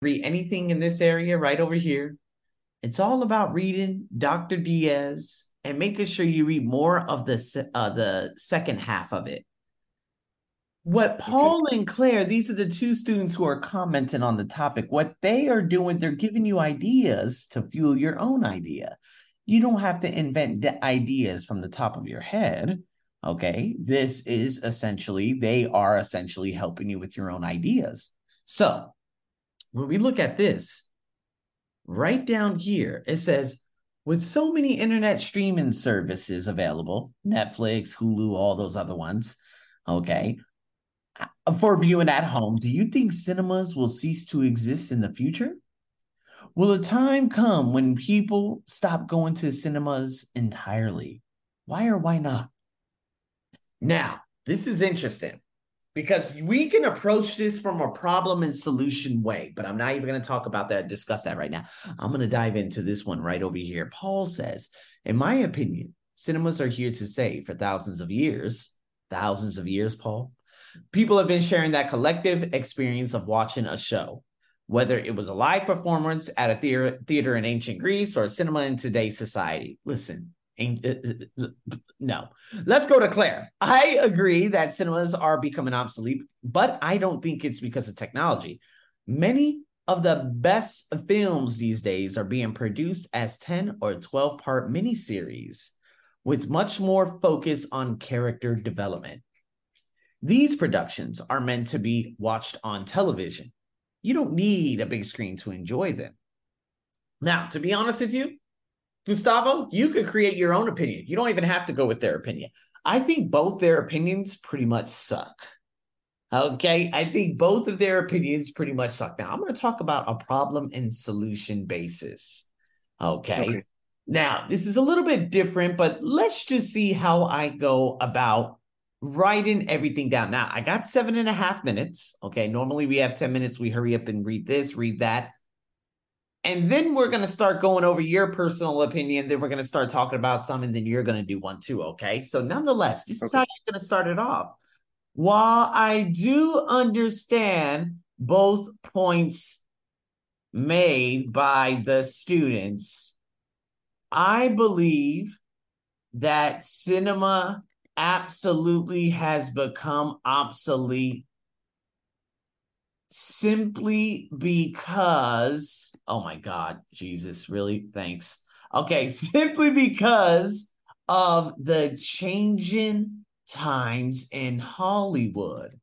read anything in this area right over here, it's all about reading Dr. Diaz and making sure you read more of the uh, the second half of it. What Paul okay. and Claire, these are the two students who are commenting on the topic. What they are doing, they're giving you ideas to fuel your own idea. You don't have to invent ideas from the top of your head. Okay. This is essentially, they are essentially helping you with your own ideas. So when we look at this, right down here, it says, with so many internet streaming services available, Netflix, Hulu, all those other ones, okay, uh, for viewing at home, do you think cinemas will cease to exist in the future? Will a time come when people stop going to cinemas entirely? Why or why not? Now, this is interesting because we can approach this from a problem and solution way, but I'm not even going to talk about that, discuss that right now. I'm going to dive into this one right over here. Paul says, in my opinion, cinemas are here to stay for thousands of years. Thousands of years, Paul. People have been sharing that collective experience of watching a show, whether it was a live performance at a theater, theater in ancient Greece or a cinema in today's society. Listen, Uh, uh, no. Let's go to Claire. I agree that cinemas are becoming obsolete, but I don't think it's because of technology. Many of the best films these days are being produced as 10 or 12 part miniseries with much more focus on character development. These productions are meant to be watched on television. You don't need a big screen to enjoy them. Now, to be honest with you, Gustavo, you could create your own opinion. You don't even have to go with their opinion. I think both their opinions pretty much suck. Okay. I think both of their opinions pretty much suck. Now, I'm going to talk about a problem and solution basis. Okay? okay. Now, this is a little bit different, but let's just see how I go about writing everything down. Now, I got seven and a half minutes. Okay. Normally we have 10 minutes. We hurry up and read this, read that. And then we're going to start going over your personal opinion. Then we're going to start talking about some, and then you're going to do one too. Okay. So, nonetheless, this okay. is how you're going to start it off. While I do understand both points made by the students, I believe that cinema absolutely has become obsolete simply because oh my god jesus really? Thanks. Okay simply because of the changing times in hollywood.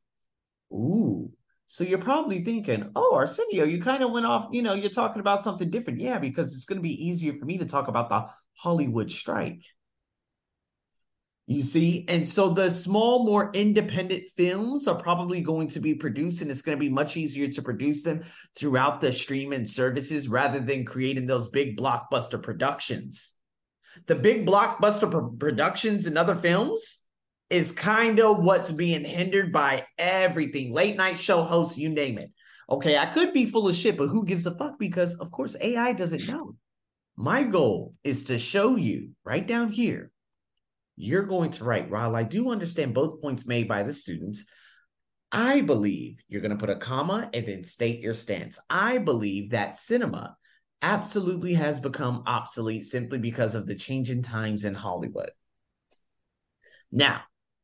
Ooh so you're probably thinking oh arsenio you kind of went off you know you're talking about something different. Yeah because it's going to be easier for me to talk about the hollywood strike you see, and so the small, more independent films are probably going to be produced, and it's going to be much easier to produce them throughout the streaming services rather than creating those big blockbuster productions. The big blockbuster pr- productions and other films is kind of what's being hindered by everything late night show hosts, you name it. Okay, I could be full of shit, but who gives a fuck? Because, of course, AI doesn't know. My goal is to show you right down here you're going to write, while I do understand both points made by the students, I believe you're going to put a comma and then state your stance. I believe that cinema absolutely has become obsolete simply because of the changing times in Hollywood. Now,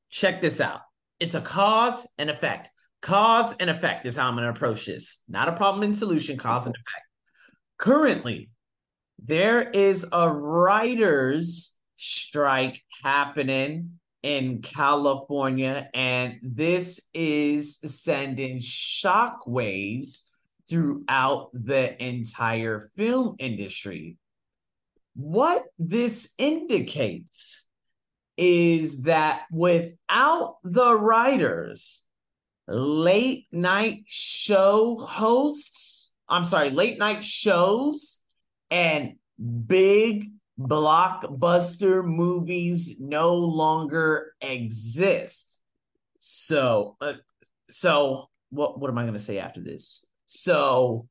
check this out. It's a cause and effect. Cause and effect is how I'm going to approach this. Not a problem and solution, cause and effect. Currently, there is a writer's strike happening in California, and this is sending shockwaves throughout the entire film industry. What this indicates is that without the writers, late night show hosts, I'm sorry, late night shows and big blockbuster movies no longer exist. So, uh, so what what am I going to say after this? So,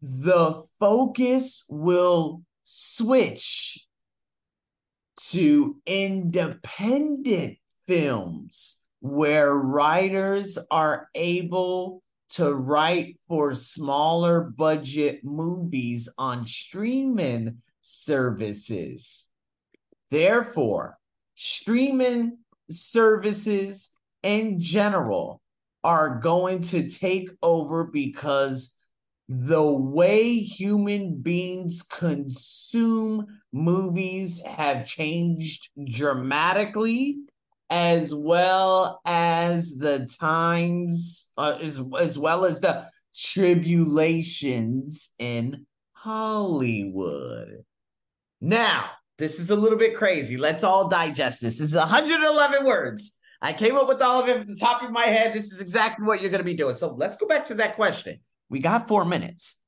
the focus will switch to independent films where writers are able to write for smaller budget movies on streaming services. Therefore, streaming services in general are going to take over because the way human beings consume movies have changed dramatically as well as the times uh, as, as well as the tribulations in Hollywood. Now, this is a little bit crazy. Let's all digest this. This is 111 words. I came up with all of it from the top of my head. This is exactly what you're going to be doing. So let's go back to that question. We got four minutes.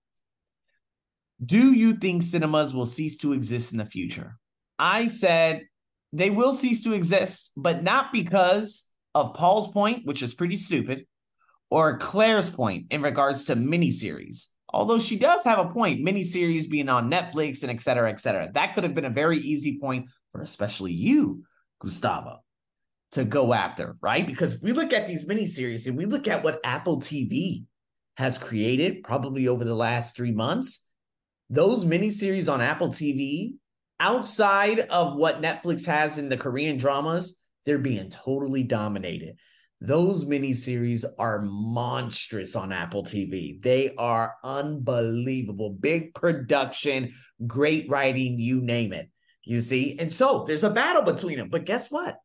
Do you think cinemas will cease to exist in the future? I said they will cease to exist, but not because of Paul's point, which is pretty stupid, or Claire's point in regards to miniseries. Although she does have a point, miniseries being on Netflix and et cetera, et cetera. That could have been a very easy point for especially you, Gustavo, to go after, right? Because if we look at these miniseries and we look at what Apple TV has created probably over the last three months. Those miniseries on Apple TV, outside of what Netflix has in the Korean dramas, they're being totally dominated. Those miniseries are monstrous on Apple TV. They are unbelievable. Big production, great writing, you name it. You see? And so there's a battle between them. But guess what?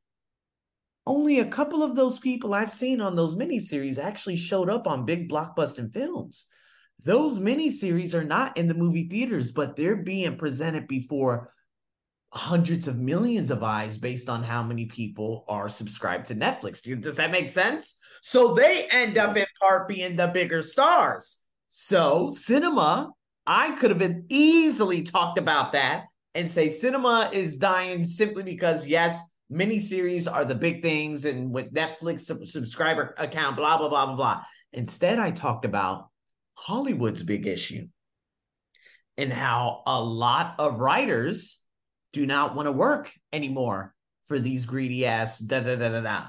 only a couple of those people I've seen on those miniseries actually showed up on big blockbuster films. Those miniseries are not in the movie theaters, but they're being presented before hundreds of millions of eyes based on how many people are subscribed to Netflix. Does that make sense? So they end up in part being the bigger stars. So cinema, I could have been easily talked about that and say cinema is dying simply because yes, miniseries are the big things and with Netflix sub- subscriber account, blah, blah, blah, blah, blah. Instead, I talked about Hollywood's big issue and how a lot of writers do not want to work anymore for these greedy ass da da da da da.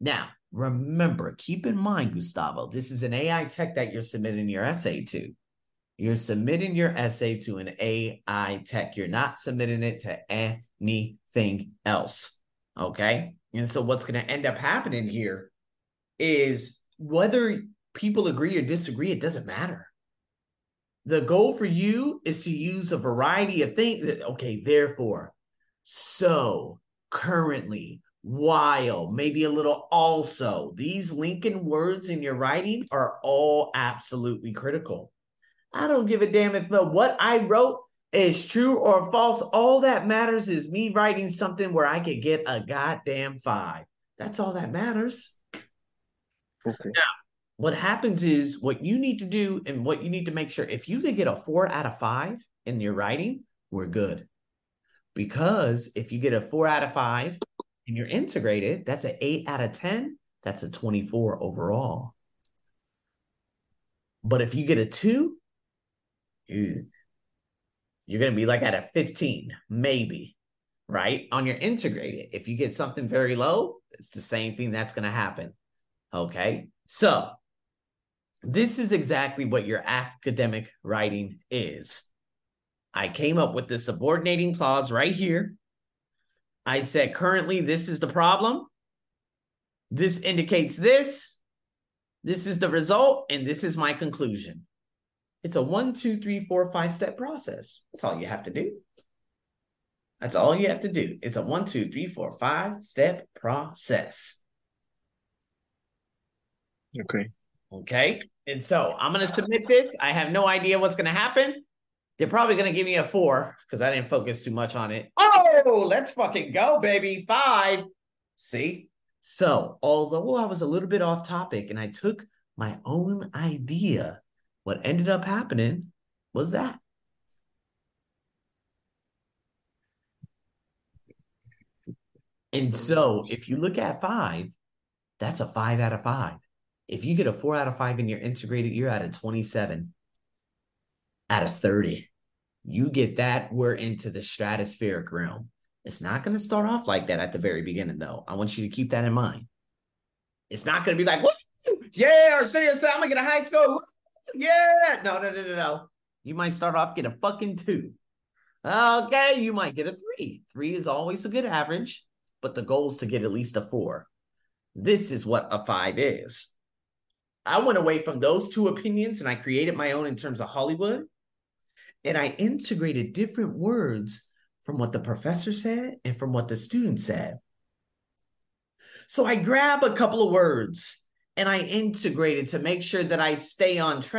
Now, remember, keep in mind, Gustavo, this is an AI tech that you're submitting your essay to. You're submitting your essay to an AI tech. You're not submitting it to anything else. Okay. And so what's going to end up happening here is whether people agree or disagree, it doesn't matter. The goal for you is to use a variety of things. Okay, therefore, so currently, while, maybe a little also. These linking words in your writing are all absolutely critical. I don't give a damn if uh, what I wrote is true or false. All that matters is me writing something where I could get a goddamn five. That's all that matters. Okay. Now, what happens is what you need to do and what you need to make sure if you can get a four out of five in your writing, we're good. Because if you get a four out of five and you're integrated, that's an eight out of 10. That's a 24 overall. But if you get a two, you're going to be like at a 15, maybe, right? On your integrated. If you get something very low, it's the same thing that's going to happen. Okay. So, this is exactly what your academic writing is. I came up with the subordinating clause right here. I said, currently, this is the problem. This indicates this. This is the result, and this is my conclusion. It's a one, two, three, four, five step process. That's all you have to do. That's all you have to do. It's a one, two, three, four, five step process. Okay. Okay. And so I'm going to submit this. I have no idea what's going to happen. They're probably going to give me a four because I didn't focus too much on it. Oh, let's fucking go, baby. Five. See? So, although I was a little bit off topic and I took my own idea what ended up happening was that. And so if you look at five, that's a five out of five. If you get a four out of five in your integrated, you're at a 27 out of 30. You get that, we're into the stratospheric realm. It's not going to start off like that at the very beginning, though. I want you to keep that in mind. It's not going to be like? Yeah, Arsenio said I'm gonna get a high score. Yeah. No, no, no, no, no. You might start off get a fucking two. Okay, you might get a three. Three is always a good average, but the goal is to get at least a four. This is what a five is. I went away from those two opinions and I created my own in terms of Hollywood. And I integrated different words from what the professor said and from what the student said. So I grab a couple of words and I integrate it to make sure that I stay on track.